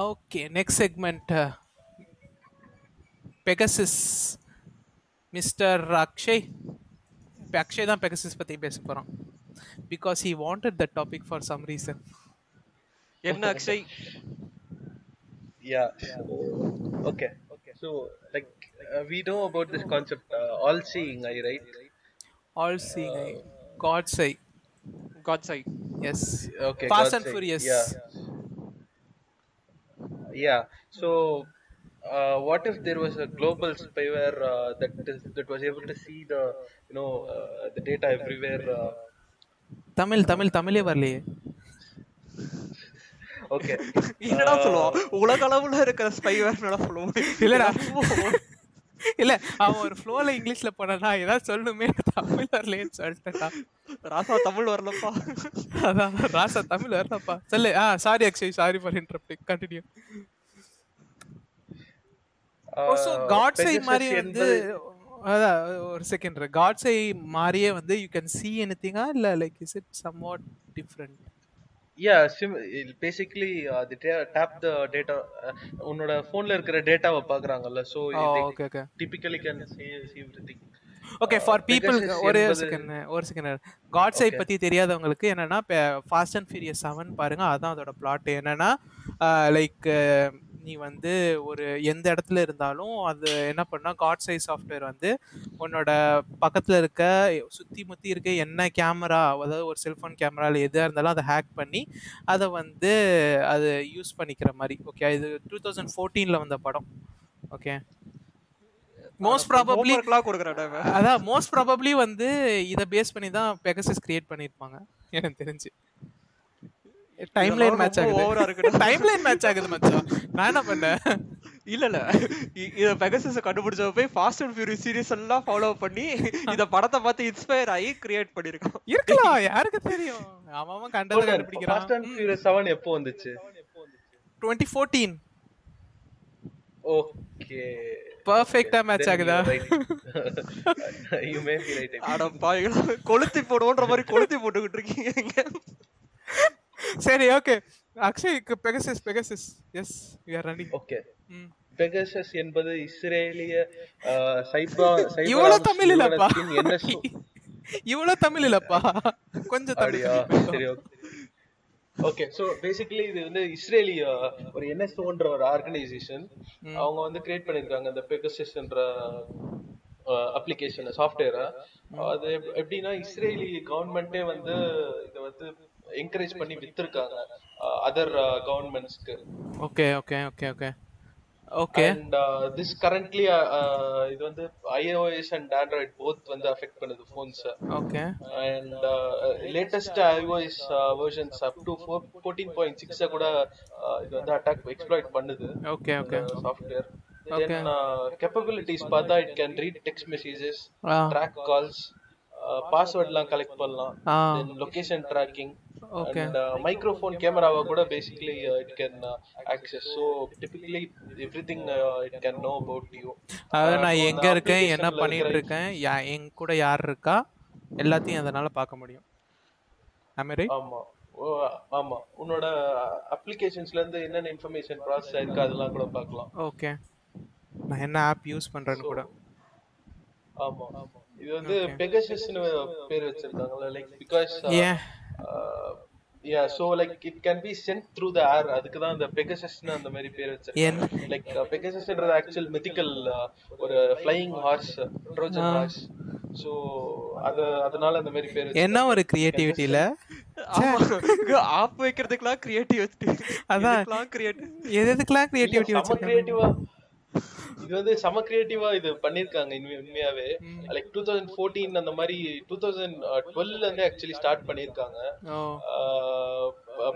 Okay next segment Pegasus mister Akshay இப்போ அக்ஷய் தான் Pegasus பற்றி பேச போகிறோம் because he wanted the topic for some reason என்ன Akshay Yeah. Okay. Okay. So, like, uh, we know about this concept, uh, all-seeing eye, right? All seeing eye God's eye God's eye yes Okay. Fast God's and eye. Furious Yeah. Yeah. So, uh, what if there was a global spyware uh, that is, that was able to see the, you know, uh, the data everywhere? Uh, Tamil Tamil தமிழே வரலையே okay. என்னடா சொல்லுவான் உலக அளவுல இருக்கிற spyware என்னடா சொல்லுவோம் இல்லடா இல்ல அவன் ஒரு ஃப்ளோல இங்கிலீஷ்ல போனா ஏதாவது சொல்லுமே தமிழ் வரலையேன்னு சொல்லிட்டா ராசா தமிழ் வரலப்பா. அதான் ராசா தமிழ் வரலப்பா. சொல்லு ஆ sorry Akshay sorry for interrupting continue God's மாதிரி வந்து அதான் ஒரு செகண்ட் காட்ஸ் மாதிரியே வந்து யூ கேன் see anything-ஆ? இல்ல like is it somewhat different Yeah, sim it basically uh, they ta- tap the data uh, உன்னோட போன்ல இருக்கிற டேட்டாவை பாக்குறாங்கல்ல so okay okay typically can see, see everything. Okay for people ஒரு second ஒரு second God's சைட் பத்தி தெரியாதவங்களுக்கு என்னன்னா ஃபாஸ்ட் அண்ட் ஃபியூரியஸ் செவன் பாருங்க அதான் அதோட பிளாட் என்னன்னா லைக் நீ வந்து ஒரு எந்த இடத்துல இருந்தாலும் அது என்ன பண்ணா காட் சைஸ் சாஃப்ட்வேர் வந்து உன்னோட பக்கத்துல இருக்க சுத்தி முத்தி இருக்க என்ன கேமரா அதாவது ஒரு செல்போன் கேமரா இல்லை எதாக இருந்தாலும் அதை ஹேக் பண்ணி அதை வந்து அது யூஸ் பண்ணிக்கிற மாதிரி. ஓகே இது டூ தௌசண்ட் ஃபோர்டீனில் வந்த படம். Okay most probably. அதான் மோஸ்ட் ப்ராபப்ளி வந்து இத பேஸ் பண்ணி தான் பெகசஸ் கிரியேட் பண்ணிருப்பாங்க எனக்கு தெரிஞ்சு. டைம் லைன் மேட்ச் ஆகுது. இருக்குடா. டைம் லைன் மேட்ச் ஆகுது மச்சான். நான் என்ன பண்ணேன்? இல்ல இல்ல இத பெகசஸ் கண்டுபிடிச்ச போய் ஃபாஸ்ட் அண்ட் ஃபியூரியஸ் சீரிஸ் எல்லாம் ஃபாலோ பண்ணி இத படத்தை பார்த்து இன்ஸ்பயர் ஆகி கிரியேட் பண்ணிருக்கான் இருக்கலாம் யாருக்கு தெரியும்? அவன் கண்டதை கண்டுபிடிக்கிறான். ஃபாஸ்ட் அண்ட் ஃபியூரியஸ் 7 எப்போ வந்துச்சு? Twenty fourteen okay. பர்ஃபெக்டா மேட்ச் ஆகுதா? யூ மே பி ரைட் அட பாவிகளா கொளுத்தி போடுவோன்ற மாதிரி கொளுத்தி போட்டுக்கிட்டு இருக்கீங்க. சரி okay Akshay Pegasus Pegasus yes we are running okay Pegasus என்பது இஸ்ரேலிய சைபர் இவ்வளவு தமிழ் இல்லப்பா இவ்வளவு தமிழ் இல்லப்பா கொஞ்சம் தமிழ். சரி ஓகே ஓகே சோ பேசிக்கலி இது வந்து இஸ்ரேலி ஒரு என்எஸ்ஓன்ற ஒரு ஆர்கனைசேஷன் அவங்க வந்து கிரியேட் பண்ணிருக்காங்க இந்த பெகசஸ்ன்ற அப்ளிகேஷன் சாஃப்ட்வேரை அது எப்- எப்படின்னா இஸ்ரேலி கவர்மெண்ட்டே வந்து இதை வந்து என்கரேஜ் பண்ணி வித்திருக்காங்க. Other கவர்மெண்ட்ஸ்க்கு okay okay okay okay okay and this currently இது வந்து iOS அண்ட் ஆண்ட்ராய்ட் போத் வந்து அஃபெக்ட் பண்ணுது phones okay and latest iOS versions up to four fourteen point சிக்ஸை கூட uh, இது வந்து அட்டாக் எக்ஸ்ப்ளாய்ட் பண்ணுது. Okay okay software. Then capabilities பார்த்தா it can read text messages track calls பாஸ்வேர்ட்லாம் collect பண்ணலாம். Then location tracking. And microphone கேமராவை கூட basically it can access so typically everything it can know about you அதாவது நான் எங்க இருக்கேன் என்ன பண்ணிட்டு இருக்கேன் என் கூட யார் இருக்கா எல்லாத்தையும் அதனால பார்க்க முடியும். ஆமா. ஓ, ஆமா. உன்னோட அப்ளிகேஷன்ஸ்ல இருந்து என்னென்ன இன்ஃபர்மேஷன் ப்ராசஸ் ஆயிருக்கு அதெல்லாம் கூட பார்க்கலாம். ஓகே நான் என்ன ஆப் யூஸ் பண்றேன்னு கூட. ஆமா. இது வந்து பெகசஸ்னு பேர் வச்சிருக்காங்கல்ல லைக் பிகாஸ் ஏன் ya so like it can be sent through the air அதுக்கு தான் அந்த பெகசஸ்னு அந்த மாதிரி பேர் வச்சிருக்காங்க லைக் பெகசஸ்ன்றது ஆக்சுவல் மித்திக்கல் ஒரு flying horse Trojan horse so அது அதனால அந்த மாதிரி பேர் என்ன ஒரு கிரியேட்டிவிட்டியில ஆப் வைக்கிறதுக்குலாம் கிரியேட்டிவிட்டி அதான். கிரியேட்டிவ் எது எதுக்கெல்லாம் கிரியேட்டிவிட்டி செம வச்சிருக்காங்க? கிரியேட்டிவா இது வந்து செம கிரியேட்டிவா இது பண்ணிருக்காங்க உண்மை- உண்மையாவே. லைக் டூ தௌசண்ட் ஃபோர்டீன் அந்த மாதிரி டூ தௌசண்ட் டுவெல்ல இருந்து ஆக்சுவலி ஸ்டார்ட் பண்ணிருக்காங்க.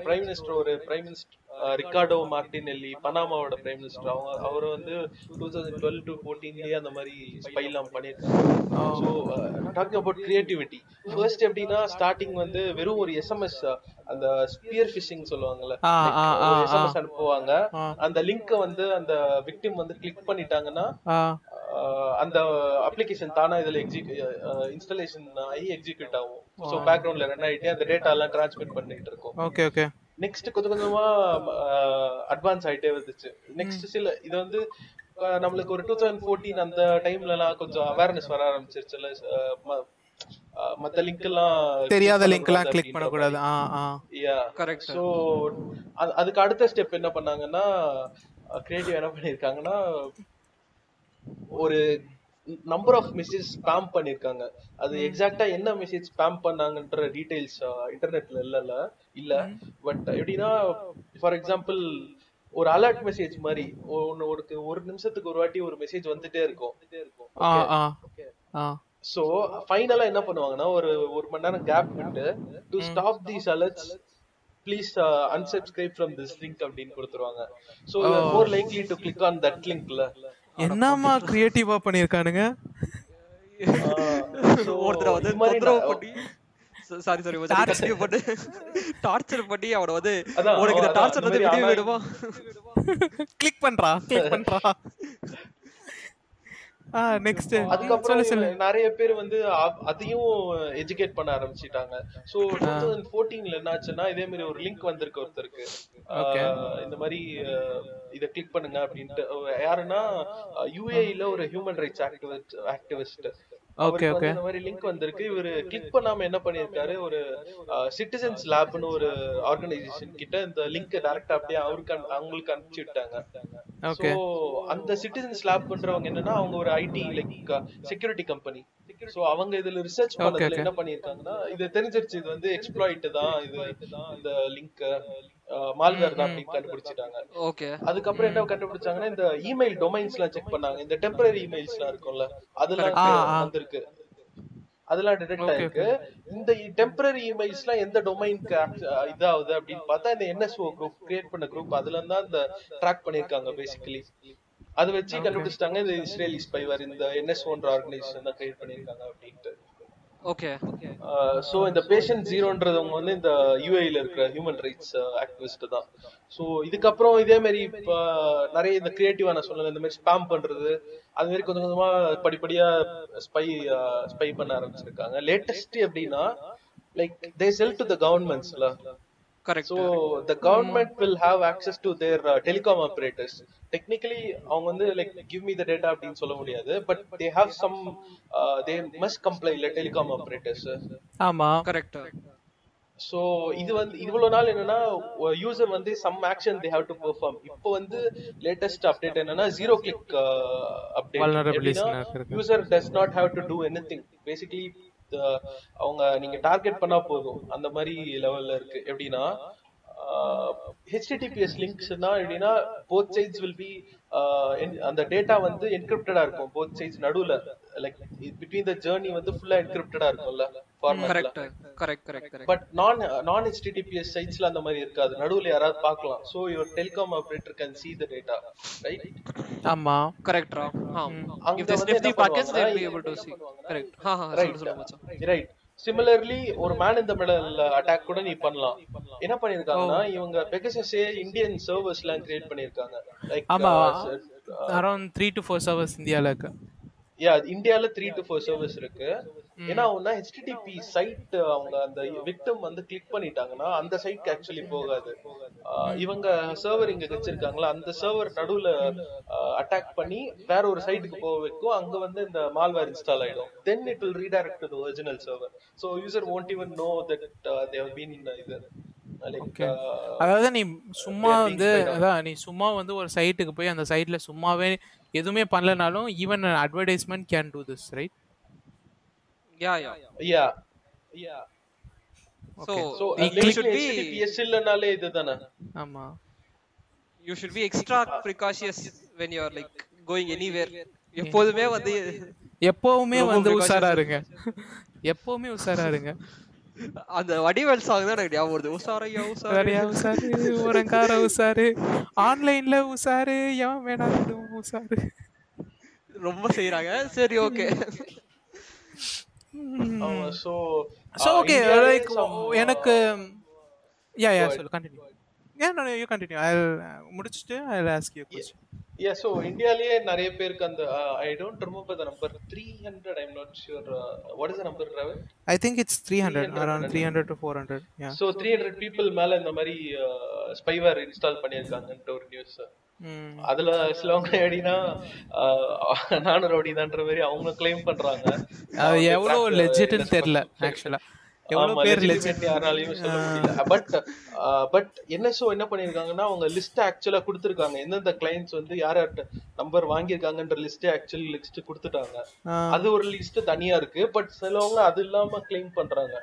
பிரைம் மினிஸ்டர் ஒரு பிரைம் மினிஸ்டர் ரிகார்டோ மார்டினெல்லி பனாமாவோட பிரைம் மினிஸ்டர் அவங்க அவர் வந்து டூ தௌசண்ட் டுவெல் டு ஃபோர்டீன்லயே அந்த மாதிரி ஸ்பைலாம் பண்ணியிருக்காங்க so talking about creativity first எப்படின்னா ஸ்டார்டிங் வந்து வெறும் ஒரு எஸ்எம்எஸ் அந்த ஸ்பியர் ஃபிஷிங் சொல்லுவாங்கல்ல. எஸ்எம்எஸ் அனுப்புவாங்க. அந்த லிங்க் வந்து அந்த விக்டிம் வந்து கிளிக் பண்ணிட்டாங்கன்னா அந்த அப்ளிகேஷன் தானா இதுல இன்ஸ்டாலேஷன் ஆகி எக்ஸிக்யூட் ஆகும். ஸோ பேக்ரவுண்ட்ல ரன் ஆயிட்டு அந்த டேட்டா எல்லாம் டிரான்ஸ்மிட் பண்ணிட்டு இருக்கும். ஓகே ஓகே நெக்ஸ்ட் கொஞ்சம் கொஞ்சமா அட்வான்ஸ் ஆயிட்டே வந்துச்சு. நெக்ஸ்ட் சில இது வந்து நம்மளுக்கு ஒரு டூ தௌசண்ட் ஃபோர்டீன் அந்த டைம்ல எல்லாம் கொஞ்சம் அவேர்னஸ் வர ஆரம்பிச்சிருச்சுல மத்த லிங்க் எல்லாம் தெரியாத லிங்க் எல்லாம் கிளிக் பண்ணக்கூடாது. ஆ ஆ. யா கரெக்ட் ஸோ அதுக்கு அடுத்த ஸ்டெப் என்ன பண்ணாங்கன்னா கிரியேட்டிவ் என்ன பண்ணிருக்காங்கன்னா ஒரு நம்பர் ஆஃப் மெசேஜ் ஸ்பாம் பண்ணிருக்காங்க. அது எக்ஸாக்ட்டா என்ன மெசேஜ் ஸ்பாம் பண்ணாங்கன்ற டீடைல்ஸ் இன்டர்நெட்ல இல்லல இல்ல. பட் எப்படின்னா ஃபார் எக்ஸாம்பிள் ஒரு அலர்ட் மெசேஜ் மாதிரி ஒன்னு ஒரு ஒரு நிமிஷத்துக்கு ஒரு வாட்டி ஒரு மெசேஜ் வந்துட்டே இருக்கும். சோ ஃபைனலா என்ன பண்ணுவாங்கன்னா ஒரு ஒரு மணி நேரம் கேப் விட்டு to stop these alerts please unsubscribe from this link அப்படின்னு கொடுத்துருவாங்க. So more likely to click on that லிங்க்ல என்னம்மா கிரியேட்டிவா பண்ணிருக்கானுங்க? ஒருத்தர வந்து சாரி சாரி கண்டினியூ பண்ணி. டார்ச்சர் பண்ணி அவன வந்து அதான், உனக்கு இந்த டார்ச்சர் வந்து விடிய வேணுமா கிளிக் பண்றா கிளிக் பண்றா. ஆ நெக்ஸ்ட் அதுக்கப்புறம் நிறைய பேர் வந்து அதையும் எஜுகேட் பண்ண ஆரம்பிச்சிட்டாங்க. சோ டூ தௌசண்ட் ஃபோர்டீன்ல என்னாச்சுன்னா இதே மாதிரி ஒரு லிங்க் வந்திருக்கு ஒருத்தருக்கு. இந்த மாதிரி இத கிளிக் பண்ணுங்க அப்படின்ட்டு. யாருன்னா யூஏஇல ஒரு human rights activist activist Okay, okay. இந்த மாதிரி லிங்க் வந்திருக்கு இவரு கிளிக் பண்ணாம என்ன பண்ணிருக்காரு ஒரு சிட்டிசன்ஸ் லேப்னு ஒரு ஆர்கனைசேஷன் கிட்ட இந்த லிங்க் டைரக்டா அப்படியே அவருக்கு அவங்களுக்கு அனுப்பிச்சு விட்டாங்க. சோ அந்த சிட்டிசன்ஸ் லேப் பண்றவங்க என்னன்னா அவங்க ஒரு IT like security company so அவங்க இதுல ரிசர்ச் பண்ணதுல. என்ன பண்ணிருக்காங்கன்னா இது தெரிஞ்சிருச்சு இது வந்து எக்ஸ்ப்ளாய்ட் தான் இது இந்த லிங்க் மால்வேர் தான் அப்படின்னு கண்டுபிடிச்சிட்டாங்க. ஓகே அதுக்கப்புறம் என்ன கண்டுபிடிச்சாங்கன்னா இந்த இமெயில் டொமைன்ஸ் எல்லாம் செக் பண்ணாங்க. இந்த டெம்பரரி இமெயில்ஸ் எல்லாம் இருக்கும்ல அதெல்லாம். வந்திருக்கு. அதெல்லாம் டிடெக்ட் ஆயிருக்கு. இந்த டெம்பரரி இமெயில்ஸ் எல்லாம் எந்த டொமைனுக்கு இதாகுது அப்படின்னு பார்த்தா இந்த என்எஸ்ஓ குரூப் கிரியேட் பண்ண குரூப் அதுல இருந்தா இந்த ட்ராக் பண்ணிருக்காங்க பேசிக்கலி அதை வச்சு கண்டுபிடிச்சிட்டாங்க. இந்த இஸ்ரேலி ஸ்பைவர் இந்த என்எஸ்ஓன்ற ஆர்கனைசேஷன் தான் கிரியேட் பண்ணிருக்காங்க அப்படின்ட்டு. ஓகே சோ இந்த பேஷண்ட் ஜீரோன்றவங்க வந்து இந்த யூஏல இருக்கிற ஹியூமன் ரைட்ஸ் ஆக்டிவிஸ்ட் தான். சோ இதுக்கப்புறம் இதே மாதிரி இப்ப நிறைய இந்த கிரியேட்டிவா நான் சொன்னேன் இந்த மாதிரி ஸ்பாம் பண்றது அது மாதிரி கொஞ்சம் கொஞ்சமா படிப்படியா ஸ்பை ஸ்பை பண்ண ஆரம்பிச்சிருக்காங்க. லேட்டஸ்ட் எப்படின்னா like they sell to the கவர்மெண்ட்ஸ்ல correct So the government will have access to their uh, telecom operators. Technically, அவங்க வந்து like give me the data அப்படின்னு சொல்ல முடியாது but they have some uh, they must comply இல்ல telecom operators. ஆமா correct So இது வந்து இவ்வளவு நாள் என்னன்னா யூசர் வந்து some action they have to perform. இப்போ வந்து latest update என்னன்னா zero click uh, update. Vulnerabilities எப்படின்னா, இருக்கு. user does not have to அவங்க நீங்க டார்கெட் பண்ணா போதும். அந்த மாதிரி லெவல்ல இருக்கு. எப்படின்னா ஹெச்டிடிபிஎஸ் லிங்க்ஸ்னா எப்படின்னா போத் சைட்ஸ் வில் பி அந்த டேட்டா வந்து என்கிரிப்டடா இருக்கும். போத் சைட்ஸ் நடுவுல லைக் பிட்வீன் த ஜேர்னி வந்து ஃபுல்லா என்கிரிப்டடா இருக்கும்ல. கரெக்ட் கரெக்ட் கரெக்ட் பட் நான் நான் ஹெச்டிடிபிஎஸ் சைட்ஸ்ல அந்த மாதிரி இருக்காது. நடுவுல யாராவது பார்க்கலாம். So your telecom operator can see the data right ஆமா. கரெக்ட் ரா ஹா அங்க if they வந்து sniff the என்ன packets they will be பண்ணுவாங்கன்னா, able to see. correct. ஹா ஹா ரைட் ரைட் சிமிலர்லி ஒரு மேன் இந்த மிடல் அட்டாக் கூட நீ பண்ணலாம். என்ன பண்ணிருக்காங்கன்னா இவங்க பெகசஸே இந்தியன் சர்வர்ஸ் எல்லாம் கிரியேட் பண்ணிருக்காங்க லைக் ஆமா. Around three to four hours இந்தியால இருக்கு. யா இந்தியால த்ரீ டு ஃபோர் சர்வர்ஸ் இருக்கு. ஏன்னா ஒன்னா ஹெச்டிடிபி சைட் அவங்க அந்த விக்டம் வந்து கிளிக் பண்ணிட்டாங்கன்னா அந்த சைட்க்கு ஆக்சுவலி போகாது. இவங்க சர்வர் இங்க வச்சிருக்காங்களா அந்த சர்வர் நடுவுல அட்டாக் பண்ணி வேற ஒரு சைட்டுக்கு போக வைக்கும். அங்க வந்து இந்த மால்வேர் இன்ஸ்டால் ஆயிடும். Then it will redirect to original server so user won't even know that uh, they have been இது. லைக் அதாவது நீ சும்மா வந்து. அதான் நீ சும்மா வந்து ஒரு சைட்டுக்கு போய் அந்த சைட்ல சும்மாவே எதுவுமே பண்ணலனாலும் even advertisement can do this right yeah yeah yeah yeah so should be இதுதானே? ஆமா. Should be extra precautious when you are like going anywhere. எப்போதுமே வந்து எப்பவுமே வந்து. உஷாரா இருங்க எப்பவுமே உஷாரா இருங்க அந்த வடிவேல் சாங் தான் எனக்கு ஞாபகம் வருது. உசாரையா வேறையா உசாரையா உஷாரு? உரங்கார உஷாரு? ஆன்லைன்ல உஷாரு? எவன் வேணாலும் உஷாரு? ரொம்ப செய்யறாங்க சரி okay so so okay like எனக்கு யா யா சொல்லு கண்டினியூ ஏன் யூ கண்டினியூ ஐ முடிச்சுட்டு ஐ ஆஸ்க் யூ கொஸ்டின் இந்தியாலயே நிறைய பேருக்கு அந்த I don't remember the number three hundred I'm not sure what is the number Rawal I think it's three hundred 300 around three hundred to four hundred so three hundred people மேல இந்த மாதிரி spyware install பண்ணியிருக்காங்கன்ட்டு ஒரு news அதுல சிலவங்க எப்படின்னா ஆஹ், நானும் ரவுடிதான்ற மாதிரி அவங்க கிளைம் பண்றாங்க. அது அவங்க எவ்வளோ crack- லெஜிட்னு என்ன தெரியல? ஆக்சுவலா எவ்வளோ ஆமா, பேர் legitimate லெஜிட் யாராலையும் சொல்ல முடியல. பட் பட் என்எஸ்ஓ என்ன பண்ணிருக்காங்கன்னா அவங்க லிஸ்ட் ஆக்சுவலா கொடுத்திருக்காங்க. எந்தெந்த கிளைண்ட்ஸ் வந்து யார் நம்பர் வாங்கியிருக்காங்கன்ற லிஸ்ட் ஆக்சுவலி லிஸ்ட் கொடுத்துட்டாங்க. அது ஒரு லிஸ்ட் தனியா இருக்கு. பட் சிலவங்க அது இல்லாம கிளைம் பண்றாங்க.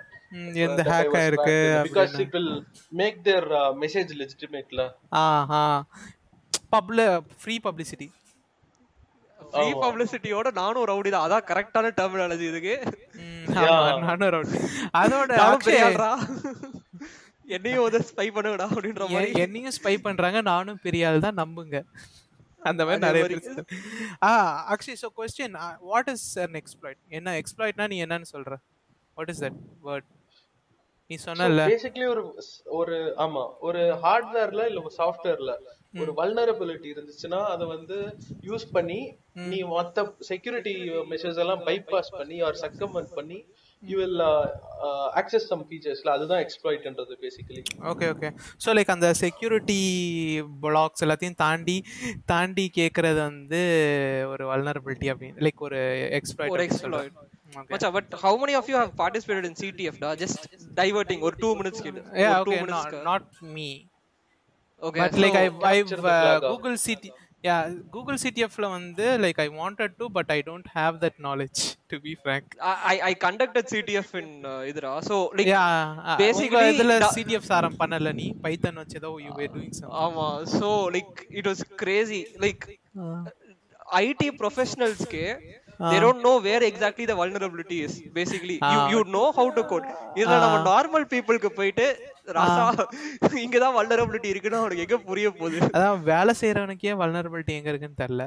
எந்த ஹேக் ஆயிருக்கு because will make their message லெஜிட்டிமேட்ல ஆ ஆ பப்ல ஃப்ரீ பப்ளிசிட்டி ஃப்ரீ பப்ளிசிட்டியோட நானும் ரவுடி தான். அதான் கரெக்டான டெர்மினாலஜி இதுக்கு. நானும் round. அதோட. என்னையும் வந்து ஸ்பை பண்ணுங்கடா அப்படின்ற மாதிரி. என்னையும் ஸ்பை பண்றாங்க நானும் பெரிய ஆள் தான் நம்புங்க. அந்த மாதிரி நிறைய. ஆ Akshay so question what is an exploit என்ன எக்ஸ்ப்ளாய்ட்னா நீ என்னன்னு சொல்ற? வாட் இஸ் தட் வேர்ட் நீ சொன்னல பேசிக்கலி ஒரு ஒரு ஆமா ஒரு ஹார்ட்வேர்ல இல்ல ஒரு சாஃப்ட்வேர்ல ஒரு வல்னரபிலிட்டி இருந்துச்சுன்னா அதை வந்து யூஸ் பண்ணி நீ மொத்த செக்யூரிட்டி மெஷர்ஸ் எல்லாம் பைபாஸ் பண்ணி ஆர் சக்கமெண்ட் பண்ணி யூ வில் ஆக்சஸ் சம் ஃபீச்சர்ஸ்ல அதுதான் எக்ஸ்ப்ளாய்ட்ன்றது basically okay okay so like அந்த செக்யூரிட்டி பிளாக்ஸ் எல்லாத்தையும் தாண்டி தாண்டி கேட்கறது வந்து ஒரு வல்னரபிலிட்டி அப்படின்னு லைக் ஒரு எக்ஸ்ப்ளாய்ட் ஒரு. மச்சா but how many of you have participated in CTF டா ஜஸ்ட் டைவர்ட்டிங் ஒரு 2 மினிட்ஸ் கிட்ட yeah ஒரு 2 okay not, minutes not me. Okay but like i've, I've capture the uh, flag of- google ct yeah google ctf ல வந்து like i wanted to but i don't have that knowledge to be frank I I conducted CTF in uh, இதுரா so like yeah uh, basically உங்க இதுல ctf சாரம் பண்ணல நீ பைத்தன் வச்சு ஏதோ you were doing something ஆமா so like it was crazy like IT professionals ke they don't know where exactly the vulnerability is basically you Ah. you know how to code இதுல நம்ம நார்மல் பீப்புளுக்கு போயிட்டு ராசா இங்க தான் vulnerability இருக்குன்னு அவனுக்கு எங்க புரிய போகுது அதான் வேலை செய்யறவனுக்கே வல்னரபிலிட்டி எங்க இருக்குன்னு தெரியல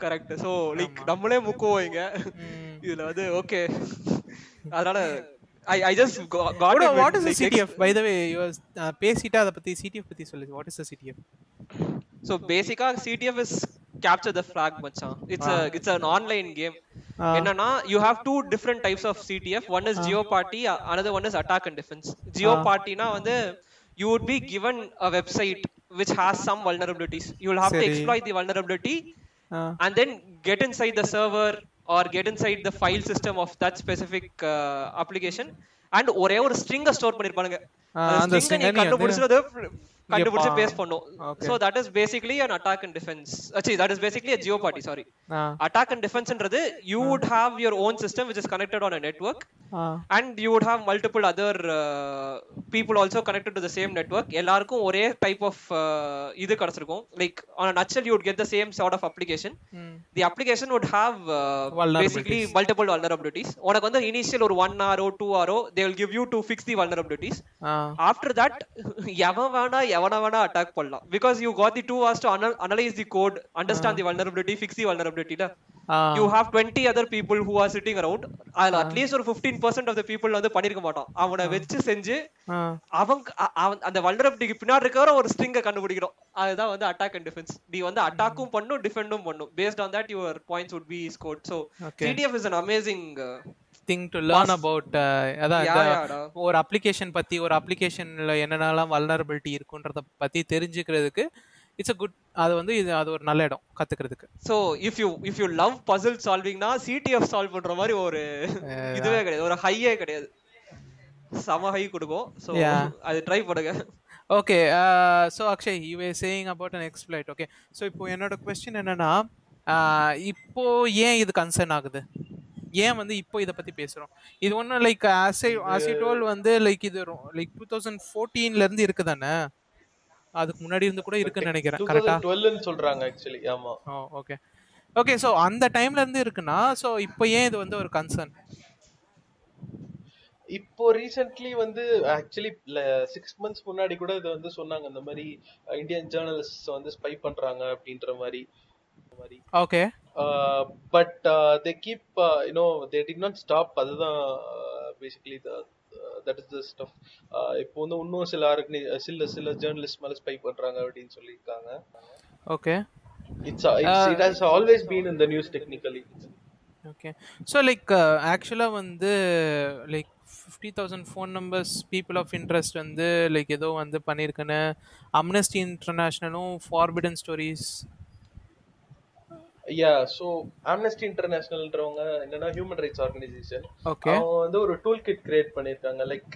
கரெக்ட் சோ லைக் நம்மளே முக்குவோம் இதுல வந்து ஓகே அதனால I I just got What- what is the ctf by the way you was uh, பேசிட்டு அத பத்தி ctf பத்தி சொல்லு what is the ctf So basically, CTF is capture the flag, machan. It's a it's an online game. Ah. என்னன்னா you have two different types of CTF. One is Geoparty, uh, another one is attack and defense. Geoparty na வந்து you would be given a website which has some vulnerabilities. You will have to சரி. exploit the vulnerability uh, and then get inside the server or get inside the file system of that specific uh, application and ஒரே ஒரு string store பண்ணிருப்பானுங்க Ah, அந்த அந்த string string அ நீ கண்டுபிடிச்சு அதை கண்டுபிடிச்சு பா- பேஸ் பண்ணும் Okay. so that is basically an attack and defense actually that is basically a geoparty sorry uh, attack and defense ன்றது you would have your own system which is connected on a network uh, and you would have multiple other uh, people also connected to the same network எல்லாருக்கும் ஒரே type of uh, இது கிடைச்சிருக்கும் like on a nutshell you would get the same sort of application mm, the application would have uh, Vulnerabilities. basically multiple vulnerabilities உனக்கு வந்து initial ஒரு one hour two hour they will give you to fix the vulnerabilities uh, after that எவன் வேணா எவன வேணா attack பண்ணலாம் because you got the two hours to ana- analyze the code understand the vulnerability fix the vulnerability ல uh, you have 20 other people who are sitting around அதுல at least ஒரு 15% of the people வந்து பண்ணிருக்க மாட்டான் அவனை வச்சு செஞ்சு uh, அவன் அ- அவன் அந்த வல்னரபிலிட்டிக்கு பின்னாடி இருக்கிற ஒரு ஸ்ட்ரிங்கை கண்டுபிடிக்கிறோம் அதுதான் வந்து அட்டாக் அண்ட் டிஃபென்ஸ் நீ வந்து அட்டாக்கும் பண்ணும் டிஃபெண்டும் பண்ணும் based on that your points would be scored so Okay. CTF is an to learn about uh, அதான் டா. ஒரு அப்ளிகேஷன் பத்தி ஒரு அப்ளிகேஷன்ல என்னென்னலாம் வல்னரபிலிட்டி இருக்குன்றத பத்தி தெரிஞ்சுக்கிறதுக்கு இட்ஸ் a குட் அது வந்து இது அது ஒரு நல்ல இடம் கத்துக்கிறதுக்கு. So if you if you love puzzle solving னா CTF சால்வ் பண்ற மாதிரி ஒரு இதுவே கிடையாது. ஒரு ஹையே கிடையாது. செம ஹை கொடுக்கும். So Yeah. அது ட்ரை பண்ணுங்க. Okay so Akshay you were saying about an exploit okay so இப்போ என்னோட கொஸ்டின் என்னன்னா uh, இப்போ ஏன் இது கன்சர்ன் ஆகுது? ஏன் வந்து இப்போ இதை பத்தி பேசுறோம்? இது ஒன்றும் லைக் ஆசை ஆசி டோல் வந்து லைக் இது லைக் டூ தௌசண்ட் ஃபோர்டீன்ல இருந்து இருக்கு தானே? அதுக்கு முன்னாடி இருந்து கூட இருக்குன்னு நினைக்கிறேன். டூ கரெக்டா தௌசண்ட் டுவெல்னு சொல்றாங்க ஆக்சுவலி ஆமா. ஓ ஓகே ஓகே ஸோ அந்த டைம்ல இருந்து இருக்குன்னா ஸோ இப்போ ஏன் இது வந்து ஒரு கன்சர்ன் இப்போ ரீசென்ட்லி வந்து ஆக்சுவலி சிக்ஸ் மந்த்ஸ் முன்னாடி கூட இது வந்து சொன்னாங்க. இந்த மாதிரி இந்தியன் ஜேர்னலிஸ்ட் வந்து ஸ்பை பண்றாங்க அப்படின்ற மாதிரி. Okay but they keep you know they did not stop அதுதான் basically that is the stuff இப்போ வந்து இன்னும் சில ஆர்கனை சில சில ஜேர்னலிஸ்ட் மேல ஸ்பை பண்றாங்க அப்படின்னு சொல்லியிருக்காங்க. Okay uh, it's it has always been in the news technically. Okay so like ஆக்சுவலாக வந்து like fifty thousand phone numbers people of interest வந்து லைக் ஏதோ வந்து பண்ணியிருக்குன்னு Amnesty இன்டர்நேஷ்னலும் forbidden stories Yeah, so Amnesty Internationalன்றவங்க என்னன்னா ஹியூமன் ரைட்ஸ் ஆர்கனைசேஷன் ஓகே அவங்க வந்து ஒரு டூல் கிட் கிரியேட் பண்ணிருக்காங்க like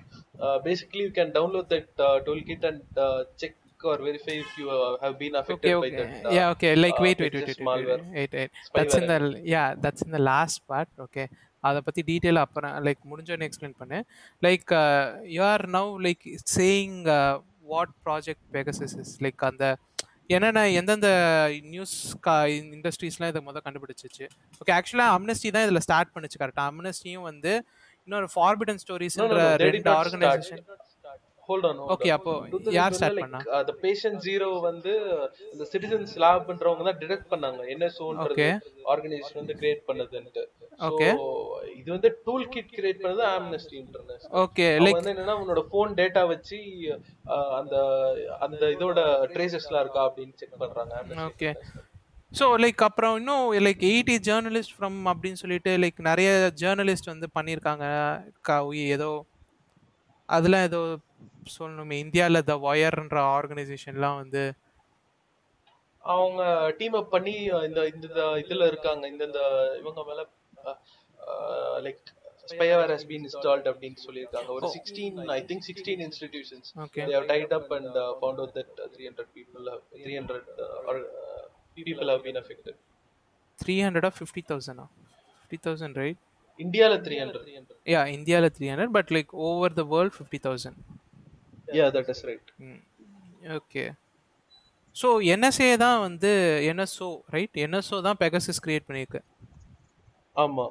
basically you can download that tool kit and check or verify if you uh, have been affected okay by okay that uh, yeah okay like uh, wait wait wait wait wait, wait, wait. that's in the yeah that's in the last part okay அதை பற்றி detail அப்புறம் like முடிஞ்சோடனே explain பண்ணு like you are now like saying what project Pegasus is like அந்த என்னென்ன எந்தெந்த news கா இண்டஸ்ட்ரீஸ்லாம் இதை முதல் கண்டுபிடிச்சிச்சு ஓகே ஆக்சுவலாக அம்னஸ்டி தான் இதில் ஸ்டார்ட் பண்ணுச்சு கரெக்டாக அம்னஸ்டியும் வந்து இன்னொரு ஃபார்பிடன் ஸ்டோரிஸ்ன்ற ரெண்டு. Organisation Okay, on. அப்போ 2001 யார் like, பண்ணா? uh, the patient zero வந்து இந்த சிட்டிசன்ஸ் லேப்ன்றவங்க தான் டிடெக்ட் பண்ணாங்க என்எஸ்ஓன்றது Okay. ஆர்கனைசேஷன் வந்து கிரியேட் Okay. So, இது வந்து டூல் கிட் கிரியேட் பண்ணது ஆம்னஸ்டி இன்டர்நேஷனல் ஓகே லைக் வந்து என்னன்னா உன்னோட போன் டேட்டா வச்சு uh, அந்த அந்த இதோட ட்ரேசஸ்லாம் இருக்கா அப்படின்னு செக் பண்றாங்க. International. ஸோ லைக் அப்புறம் இன்னும் லைக் எயிட்டி ஜேர்னலிஸ்ட் ஃப்ரம் அப்படின்னு சொல்லிட்டு லைக் நிறைய ஜேர்னலிஸ்ட் வந்து பண்ணியிருக்காங்க ஏதோ அதெல்லாம் ஏதோ சொல்லணுமே இந்தியாவில் த ஒயர்ன்ற ஆர்கனைசேஷன்லாம் வந்து அவங்க டீம் அப் பண்ணி இந்த இந்த இதுல இருக்காங்க. இந்த இந்த இவங்க மேல like spyware has been installed அப்படின்னு சொல்லியிருக்காங்க. ஒரு sixteen I think sixteen institutions uh, found out that uh, 300 people have 300 uh, or uh, people have been affected. Three ஹண்ட்ரடா fifty தௌசண்டா ஃபிஃப்டி தௌசண்ட் ரைட் இந்தியால 300 யா இந்தியாவில் three hundred but like over the world fifty thousand yeah that is right okay so NSA தான் வந்து NSO right NSO தான் Pegasus create பண்ணியிருக்கு ஆமா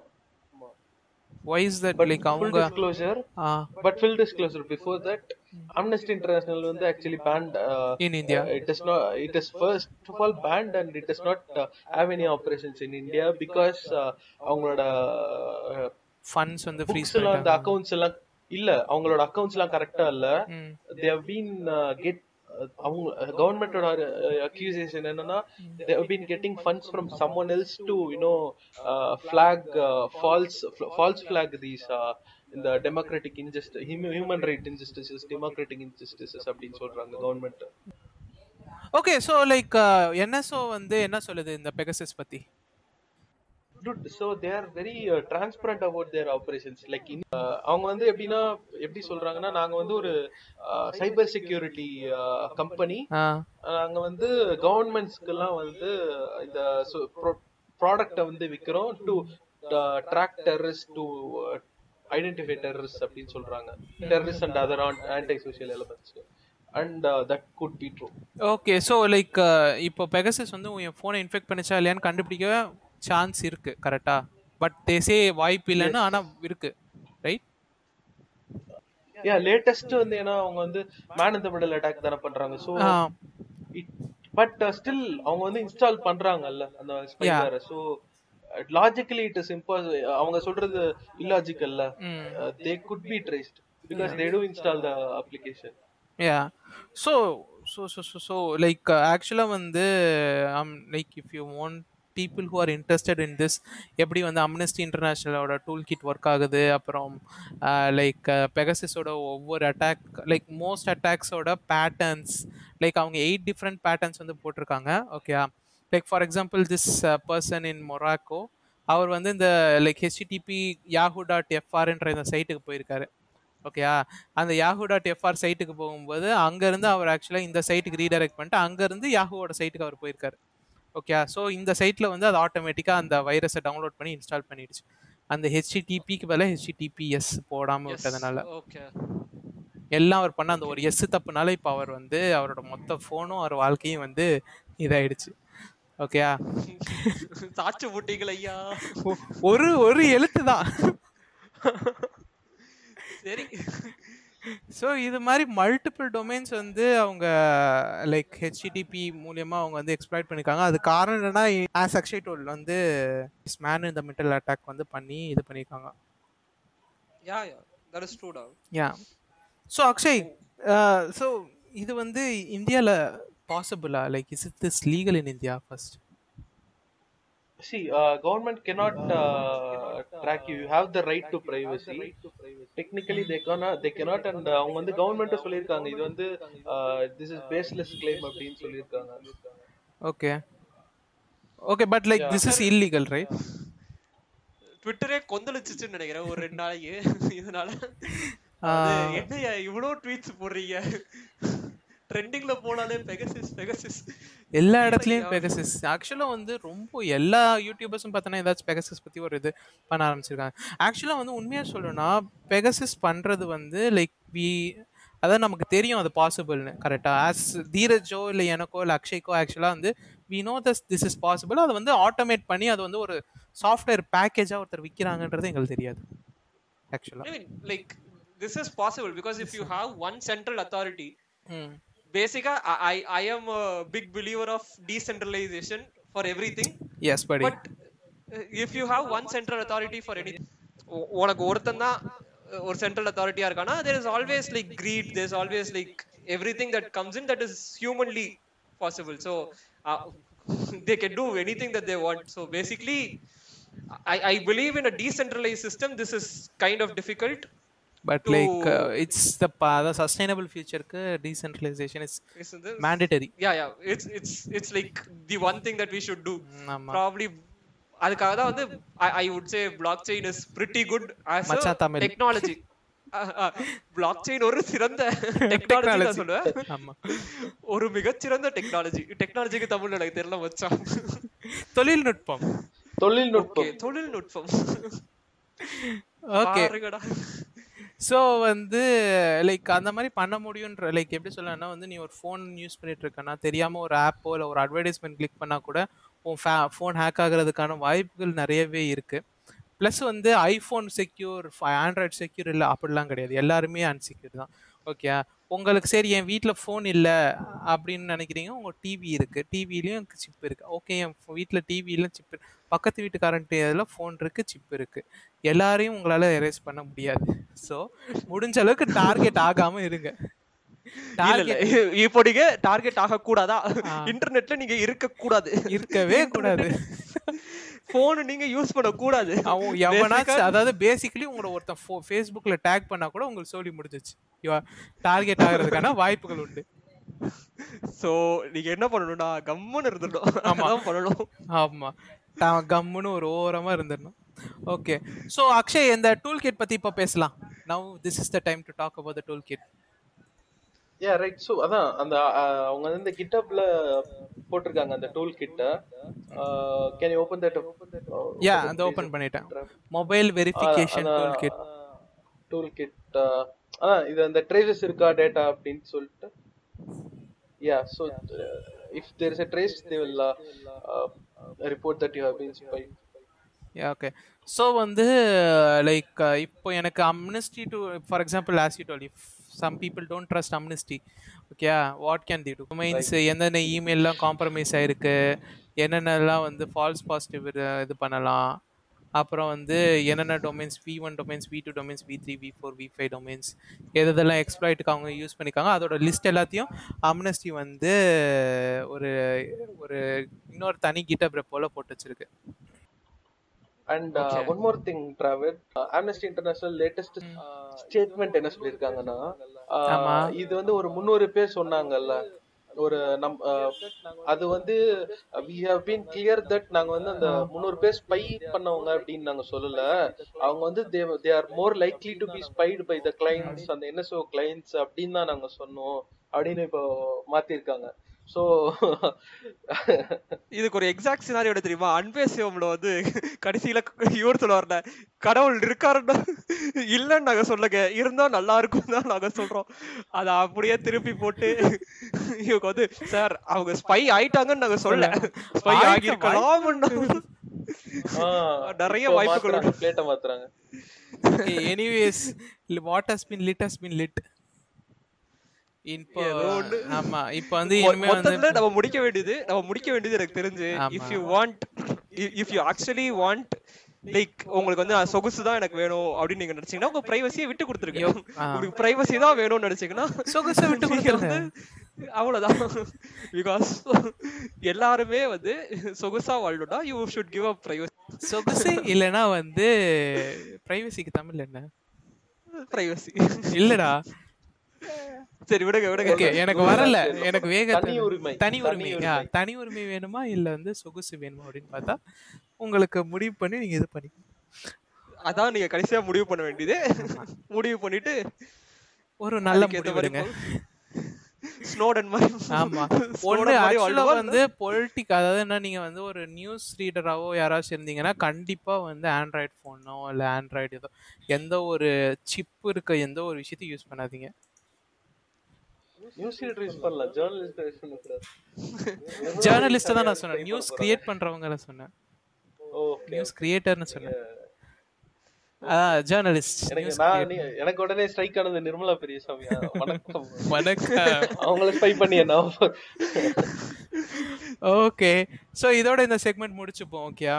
why is that but like full அவங்க disclosure ஆ but full disclosure before that amnesty international வந்து actually banned uh, In India. uh, it is not it is first of all banned and it does not uh, have any operations in india because uh, அவங்களோட uh, funds வந்து freeze books எல்லாம் அந்த accounts எல்லாம் இல்ல அவங்களோட accounts எல்லாம் கரெக்டா இல்ல uh, get uh, அவங்க கவர்மெண்டோட அக்யூசேஷன் என்னன்னா funds from someone else to you know uh, flag uh, false false flag these uh, இந்த democratic injustice human right injustices democratic injustices அப்படின்னு சொல்றாங்க government okay so like NSO வந்து என்ன சொல்லுது இந்த பெகசஸ் பத்தி dude so they are very uh, transparent about their operations. Like in, uh, அவங்க வந்து எப்படின்னா எப்படி சொல்றாங்கன்னா நாங்க வந்து ஒரு சைபர் செக்யூரிட்டி கம்பெனி நாங்க வந்து கவர்மெண்ட்ஸ்க்கெல்லாம் வந்து இந்த ப்ராடக்ட்டை வந்து விக்கிறோம் to track terrorist to identify terrorist அப்படின்னு சொல்றாங்க. Terrorist and other anti social elements and that could be true okay so like இப்போ பெகசஸ் வந்து உன் ஃபோனை இன்ஃபெக்ட் பண்ணிச்சா இல்லையான்னு கண்டுபிடிக்க சான்ஸ் இருக்கு கரெக்டா பட் தேசே வாய்ப்பு இல்லைன்னு ஆனா இருக்கு ரைட் யா லேட்டஸ்ட் வந்து ஏன்னா அவங்க வந்து மேன் இந்த மிடல் அட்டாக் தானே பண்றாங்க. ஸோ பட் ஸ்டில் அவங்க வந்து இன்ஸ்டால் பண்றாங்கல்ல அந்த spyware so logically it is impossible அவங்க சொல்றது இல்லாஜிக்கல்ல they could be traced because they do install the application yeah so so so so so like ஆக்சுவலாக வந்து like if you want people who are interested in this எப்படி வந்து amnesty இன்டர்நேஷ்னலோட tool kit work ஆகுது அப்புறம் like பெகசிஸோட ஒவ்வொரு attack like most அட்டாக்ஸோட பேட்டர்ன்ஸ் லைக் அவங்க எயிட் டிஃப்ரெண்ட் பேட்டர்ன்ஸ் வந்து போட்டிருக்காங்க ஓகேயா like for example this person in Morocco அவர் வந்து இந்த லைக் ஹெச்டிடிபி யாஹூ டாட் எஃப்ஆர்ன்ற இந்த சைட்டுக்கு போயிருக்காரு ஓகேயா அந்த யாஹூ டாட் எஃப்ஆர் சைட்டுக்கு போகும்போது அங்கேருந்து அவர் ஆக்சுவலாக இந்த சைட்டுக்கு ரீடைரக்ட் பண்ணிட்டு அங்கேருந்து யாஹூவோட சைட்டுக்கு அவர் போயிருக்காரு. ஓகே ஸோ இந்த சைட்டில் வந்து அது ஆட்டோமேட்டிக்காக அந்த வைரஸை டவுன்லோட் பண்ணி இன்ஸ்டால் பண்ணிடுச்சு. அந்த ஹெச்டிடிபிக்கு பதிலாக ஹெச்டிடிபிஎஸ் போடாமல் விட்டதுனால. ஓகே எல்லாம் அவர் பண்ண அந்த ஒரு எஸ் தப்புனால இப்போ அவர் வந்து அவரோட மொத்த ஃபோனும் அவர் வாழ்க்கையும் வந்து இதாயிடுச்சு. ஓகேயா சாச்சு போட்டீங்களா ஐயா. ஒரு ஒரு எழுத்து தான். சரி. ஸோ இது மாதிரி மல்டிபிள் டொமைன்ஸ் வந்து அவங்க லைக் ஹெச்டிடிபி மூலியமா அவங்க வந்து எக்ஸ்ப்ளாய்ட் பண்ணிருக்காங்க. அது காரணம் என்னன்னா ஆஸ் அக்ஷய் டோல் வந்து மேன் இந்த மிட்டல் அட்டாக் வந்து பண்ணி இது பண்ணியிருக்காங்க yeah yeah that is true yeah so Akshay so இது வந்து இந்தியாவில் பாசிபிளா like is it this legal in India first See, uh, government cannot uh, track you. You have the right to privacy. Technically, they cannot. They cannot. And uh, அவங்க வந்து government சொல்லியிருக்காங்க இது வந்து this is baseless claim அப்படின்னு சொல்லியிருக்காங்க okay okay but like this is illegal right ட்விட்டரே கொந்தளிச்சிச்சுன்னு நினைக்கிறேன் ஒரு ரெண்டு நாளைக்கு இதனால என்னய்யா இவ்வளோ ட்வீட்ஸ் போடுறீங்க ட்ரெண்டிங்ல போனாலே பெகசிஸ் பெகசிஸ் எல்லா இடத்துலயும் பெகசிஸ் ஆக்சுவலா வந்து ரொம்ப எல்லா யூடியூபர்ஸும் பார்த்தோன்னா ஏதாச்சும் பெகசிஸ் பத்தி ஒரு இது பண்ண ஆரம்பிச்சிருக்காங்க. ஆக்சுவலா வந்து உண்மையா சொல்லணும்னா பெகசிஸ் பண்றது வந்து லைக் வி அதான் நமக்கு தெரியும் அது பாசிபிள்னு கரெக்டா ஆஸ் தீரஜோ இல்லை எனக்கோ இல்லை அக்ஷய்க்கோ ஆக்சுவலாக வந்து we know thus this is possible அதை வந்து ஆட்டோமேட் பண்ணி அது வந்து ஒரு சாஃப்ட்வேர் பேக்கேஜாக ஒருத்தர் விற்கிறாங்கன்றது எங்களுக்கு தெரியாது. ஆக்சுவலாக I mean, like this is possible because if you have one central authority, ம் basically, I I I am a big believer of decentralization for everything. எஸ் படி But uh, if you have one central authority for anything, உ- உனக்கு ஒருத்தன் தான் ஒரு central அத்தாரிட்டியா இருக்கானா there is always like greed there's always like everything that comes in that is humanly possible so uh, they can do anything that they want so basically I, I believe in a decentralized system this is kind of difficult but like it's the அதான் sustainable ஃபியூச்சருக்கு decentralisation is? Mandatory yeah yeah. It's it's it's like the one thing that we should do. ஆமா. Probably அதுக்காக தான் வந்து I would say blockchain is pretty good as மச்சான் Tamil. Technology blockchain ஒரு சிறந்த technology தான் சொல்லுவேன். ஆமா. ஒரு மிகச்சிறந்த டெக்னாலஜி டெக்னாலஜிக்கு தமிழ்ல எனக்கு தெரியல மச்சான். தொழில்நுட்பம். தொழில்நுட்பம். தொழில்நுட்பம். ஓகே பாருங்கடா. ஸோ வந்து லைக் அந்த மாதிரி பண்ண முடியுன்ற லைக் எப்படி சொல்லணும்னா வந்து நீ ஒரு ஃபோன் யூஸ் பண்ணிட்டு இருக்கனா தெரியாமல் ஒரு ஆப்போ இல்லை ஒரு அட்வர்டைஸ்மெண்ட் கிளிக் பண்ணால் கூட உன் ஃபே ஃபோன் ஹேக் ஆகுறதுக்கான வாய்ப்புகள் நிறையவே இருக்குது ப்ளஸ் வந்து ஐஃபோன் செக்யூர் ஆண்ட்ராய்டு செக்யூர் இல்லை அப்படிலாம் கிடையாது. எல்லாருமே அன்செக்யூர் தான். ஓகே உங்களுக்கு சரி என் வீட்டில் ஃபோன் இல்லை அப்படின்னு நினைக்கிறீங்க உங்கள் டிவி இருக்குது டிவிலையும் சிப் இருக்குது ஓகே என் வீட்டில் டிவிலையும் சிப் பக்கத்து வீட்டுக்காரன்ட்டு இதில் ஃபோன் இருக்குது சிப் இருக்குது எல்லாரையும் உங்களால் எரேஸ் பண்ண முடியாது. ஸோ முடிஞ்ச அளவுக்கு டார்கெட் ஆகாமல் இருங்க. இப்போ நீங்க டார்கெட் ஆக கூடாதா. இன்டர்நெட்ல நீங்க இருக்க கூடாது இருக்கவே கூடாது. போன் நீங்க யூஸ் பண்ண கூடாது அவன் எவனாச்சும் அதாவது பேசிக்கலி உங்களை ஒருத்தன் ஃபோ ஃபேஸ்புக்கில் டேக் பண்ணா கூட உங்களுக்கு சொல்லி முடிஞ்சிச்சு. டார்கெட் ஆகிறதுக்கான வாய்ப்புகள் உண்டு. சோ நீங்க என்ன பண்ணணும்னா கம்முன்னு இருந்துடணும். ஆமா. அதான் பண்ணணும். ஆமா. தான் கம்முன்னு ஒரு ஓரமா இருந்துடணும். ஓகே ஸோ அக்ஷய் இந்த டூல் கிட் பத்தி இப்போ பேசலாம். Now this is the time to talk about the tool kit yeah right so அதான் அந்த அவங்க வந்து இந்த கிட்டப்ல போட்டிருக்காங்க அந்த டூல் கிட்ட can you open that yeah அந்த ஓபன் பண்ணிட்டேன். Mobile verification tool kit tool kit அதான் இது அந்த ட்ரேசஸ் இருக்கா டேட்டா அப்படின்னு சொல்லிட்டு? Yeah so if there is a trace they will uh, uh, report that you have been spied okay so வந்து like இப்போ எனக்கு Amnesty to for example as you told if some people don't trust Amnesty okay what can the do means எந்தெந்த இமெயிலெலாம் compromise ஆயிருக்கு? என்னென்னலாம் வந்து falls positive இது பண்ணலாம்? அப்புறம் வந்து என்னென்ன domains V one domains V two domains V three V four V five domains எது எதெல்லாம் எக்ஸ்ப்ளாய்ட்டுக்கு அவங்க யூஸ் பண்ணிக்காங்க அதோட லிஸ்ட் எல்லாத்தையும் அம்னஸ்டி வந்து ஒரு ஒரு இன்னொரு தனி கிட்ட போல போட்டு வச்சிருக்கு. And one more thing travel Amnesty International latest statement என்ன சொல்லியிருக்காங்கன்னா. இது வந்து ஒரு முந்நூறு பேர் சொன்னாங்கல்ல. ஒரு நம் அது வந்து we have been clear that நாங்க வந்து அந்த முந்நூறு பேர் ஸ்பை பண்ணவங்க அப்படின்னு நாங்க சொல்லல. அவங்க வந்து they they are more likely to be spied by the clients அந்த என்எஸ்ஓ கிளைண்ட்ஸ் அப்படின்னு தான் நாங்க சொன்னோம் அப்படின்னு இப்போ மாத்திருக்காங்க. ஸோ இதுக்கு ஒரு எக்ஸாக்ட் சினாரியோ தெரியுமா? அன்பே சிவம்ல வந்து கடைசியில இவர் சொல்லுவார்ல கடவுள் இருக்காருன்னா இல்லன்னு நாங்க சொல்லுங்க இருந்தா நல்லா இருக்கும் தான் நாங்க சொல்றோம். அத அப்படியே திருப்பி போட்டு இவங்க வந்து சார் அவங்க ஸ்பை ஆயிட்டாங்கன்னு நாங்க சொல்ல ஸ்பை ஆயிட்ட ஆகியிருக்கலாம் நிறைய வாய்ப்புகள் மாத்துறாங்க anyways what has been lit has been lit. இப்போ. ஆமா இப்போ வந்து இனிமே வந்து நம்ம முடிக்க வேண்டியது நம்ம முடிக்க வேண்டியது எனக்கு தெரிஞ்சு. If you want if you actually want like உங்களுக்கு வந்து சொகுசு தான் எனக்கு வேணும் அப்படின்னு நீங்க நினைச்சீங்கன்னா உங்க பிரைவசியை விட்டு கொடுத்துருங்க. உங்களுக்கு பிரைவசி தான் வேணும்னு நினைச்சீங்கன்னா சொகுசை விட்டு கொடுத்துருங்க. அவ்வளவுதான் பிகாஸ் எல்லாருமே வந்து சொகுசா வாழ்ணும்னா you should give up privacy சொகுசு இல்லனா வந்து பிரைவசிக்கு தமிழ் என்ன பிரைவசி இல்லடா சரி விடுங்க விடுங்க. எனக்கு வரல. எனக்கு வேக தனி உரிமை. தனி உரிமை. தனி உரிமை. தனி உரிமை வேணுமா இல்ல வந்து சொகுசு வேணுமா அப்படின்னு பார்த்தா உங்களுக்கு முடிவு பண்ணி நீங்க இது பண்ணி அதான் நீங்க கடைசியா முடிவு பண்ண வேண்டியது. முடிவு பண்ணிட்டு ஒரு நல்ல முடிவு ஸ்னோடன்? வந்து பொலிட்டிக் அதாவது என்ன நீங்க வந்து ஒரு நியூஸ் ரீடராவோ யாராச்சும் இருந்தீங்கன்னா கண்டிப்பா வந்து ஆண்ட்ராய்டு போனோ இல்ல ஆண்ட்ராய்டு ஏதோ எந்த ஒரு சிப் இருக்க எந்த ஒரு விஷயத்தையும் யூஸ் பண்ணாதீங்க. நியூஸ் யூஸ் பண்ணலாம் ஜேர்னலிஸ்ட் யூஸ் பண்ணக்கூடாது ஜேர்னலிஸ்ட் தான் நான் சொன்னேன். நியூஸ் கிரியேட் பண்றவங்கள சொன்னேன். ஓகே நியூஸ் கிரியேட்டர்னு சொன்னேன். ஜேர்னலிஸ்ட் எனக்கு உடனே ஸ்ட்ரைக் ஆனது நிர்மலா பெரியசாமி. வணக்கம். வணக்கம். அவங்கள ஸ்பை பண்ணி என்ன ஓகே ஸோ இதோட இந்த செக்மெண்ட் முடிச்சுப்போம் ஓகேயா